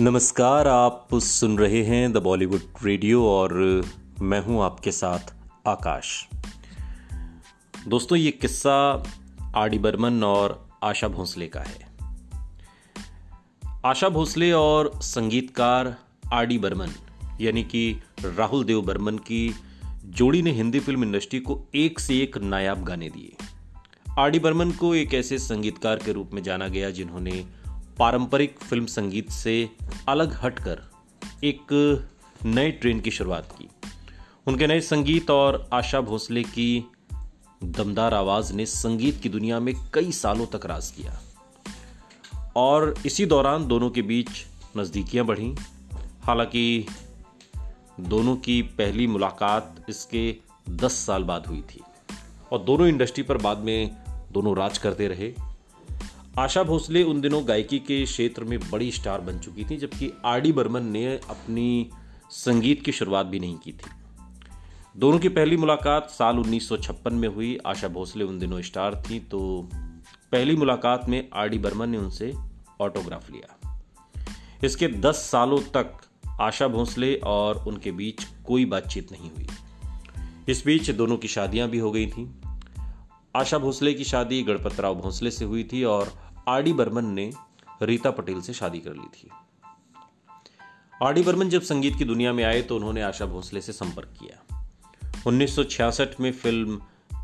नमस्कार, आप सुन रहे हैं द बॉलीवुड रेडियो और मैं हूँ आपके साथ आकाश। दोस्तों, ये किस्सा आर डी बर्मन और आशा भोसले का है। आशा भोसले और संगीतकार आर डी बर्मन, यानी कि राहुल देव बर्मन की जोड़ी ने हिंदी फ़िल्म इंडस्ट्री को एक से एक नायाब गाने दिए। आर डी बर्मन को एक ऐसे संगीतकार के रूप में जाना गया जिन्होंने पारंपरिक फ़िल्म संगीत से अलग हटकर एक नए ट्रेंड की शुरुआत की। उनके नए संगीत और आशा भोसले की दमदार आवाज़ ने संगीत की दुनिया में कई सालों तक राज किया। और इसी दौरान दोनों के बीच नज़दीकियाँ बढ़ी। हालाँकि दोनों की पहली मुलाकात इसके दस साल बाद हुई थी। और दोनों इंडस्ट्री पर बाद में दोनों राज करते रहे। आशा भोसले उन दिनों गायकी के क्षेत्र में बड़ी स्टार बन चुकी थी, जबकि आर डी बर्मन ने अपनी संगीत की शुरुआत भी नहीं की थी। दोनों की पहली मुलाकात साल 1956 में हुई। आशा भोसले उन दिनों स्टार थी तो पहली मुलाकात में आर डी बर्मन ने उनसे ऑटोग्राफ लिया। इसके 10 सालों तक आशा भोसले और उनके बीच कोई बातचीत नहीं हुई। इस बीच दोनों की शादियाँ भी हो गई थीं। आशा भोसले की शादी गणपतराव भोसले से हुई थी और आर डी बर्मन ने रीता पटेल से शादी कर ली थी। आर डी बर्मन जब संगीत की दुनिया में आए तो उन्होंने आशा भोसले से संपर्क किया। 1966 में फ़िल्म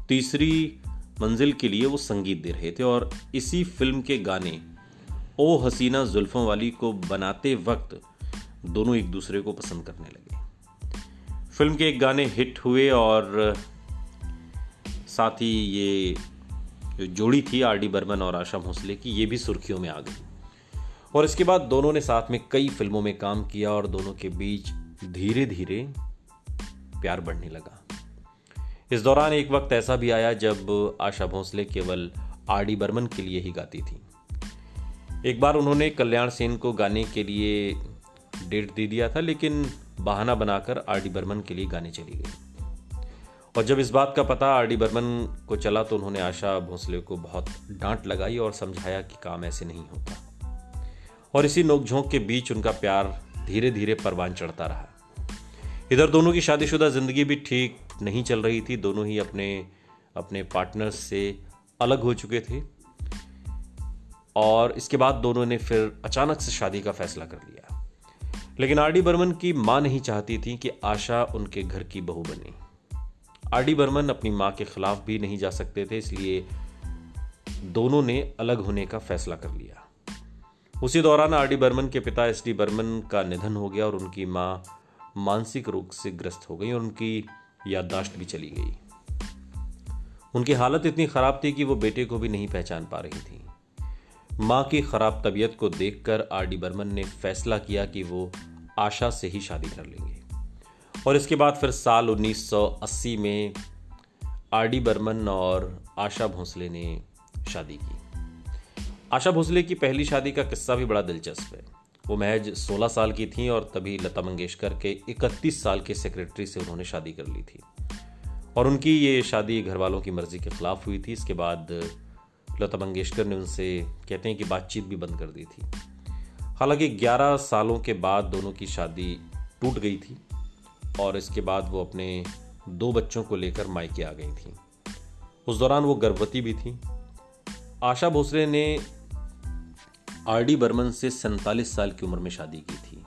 तीसरी मंजिल के लिए वो संगीत दे रहे थे और इसी फ़िल्म के गाने ओ हसीना जुल्फों वाली को बनाते वक्त दोनों एक दूसरे को पसंद करने लगे। फ़िल्म के एक गाने हिट हुए और साथ ही ये जो जोड़ी थी आर डी बर्मन और आशा भोसले की, ये भी सुर्खियों में आ गई। और इसके बाद दोनों ने साथ में कई फ़िल्मों में काम किया और दोनों के बीच धीरे धीरे प्यार बढ़ने लगा। इस दौरान एक वक्त ऐसा भी आया जब आशा भोसले केवल आर डी बर्मन के लिए ही गाती थी। एक बार उन्होंने कल्याण सेन को गाने के लिए डेट दे दिया था, लेकिन बहाना बनाकर आर डी बर्मन के लिए गाने चली गई। और जब इस बात का पता आर डी बर्मन को चला तो उन्होंने आशा भोसले को बहुत डांट लगाई और समझाया कि काम ऐसे नहीं होता। और इसी नोकझोंक के बीच उनका प्यार धीरे धीरे परवान चढ़ता रहा। इधर दोनों की शादीशुदा ज़िंदगी भी ठीक नहीं चल रही थी, दोनों ही अपने अपने पार्टनर्स से अलग हो चुके थे। और इसके बाद दोनों ने फिर अचानक से शादी का फैसला कर लिया। लेकिन आर डी बर्मन की माँ नहीं चाहती थी कि आशा उनके घर की बहू बने। आर डी बर्मन अपनी माँ के खिलाफ भी नहीं जा सकते थे, इसलिए दोनों ने अलग होने का फैसला कर लिया। उसी दौरान आर डी बर्मन के पिता एस डी बर्मन का निधन हो गया और उनकी माँ मानसिक रोग से ग्रस्त हो गई और उनकी याददाश्त भी चली गई। उनकी हालत इतनी खराब थी कि वो बेटे को भी नहीं पहचान पा रही थी। माँ की खराब तबीयत को देखकर आर डी बर्मन ने फैसला किया कि वो आशा से ही शादी कर लेंगे। और इसके बाद फिर साल 1980 में आर डी बर्मन और आशा भोसले ने शादी की। आशा भोसले की पहली शादी का किस्सा भी बड़ा दिलचस्प है। वो महज 16 साल की थी और तभी लता मंगेशकर के 31 साल के सेक्रेटरी से उन्होंने शादी कर ली थी। और उनकी ये शादी घर वालों की मर्ज़ी के खिलाफ हुई थी। इसके बाद लता मंगेशकर ने उनसे कहते हैं कि बातचीत भी बंद कर दी थी। हालाँकि 11 सालों के बाद दोनों की शादी टूट गई थी। और इसके बाद वो अपने दो बच्चों को लेकर मायके आ गई थी। उस दौरान वो गर्भवती भी थी। आशा भोसले ने आर डी बर्मन से सैतालीस साल की उम्र में शादी की थी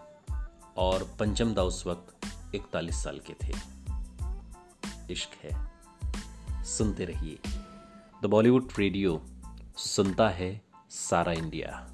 और पंचम दा उस वक्त इकतालीस साल के थे। इश्क है। सुनते रहिए। द बॉलीवुड रेडियो सुनता है सारा इंडिया।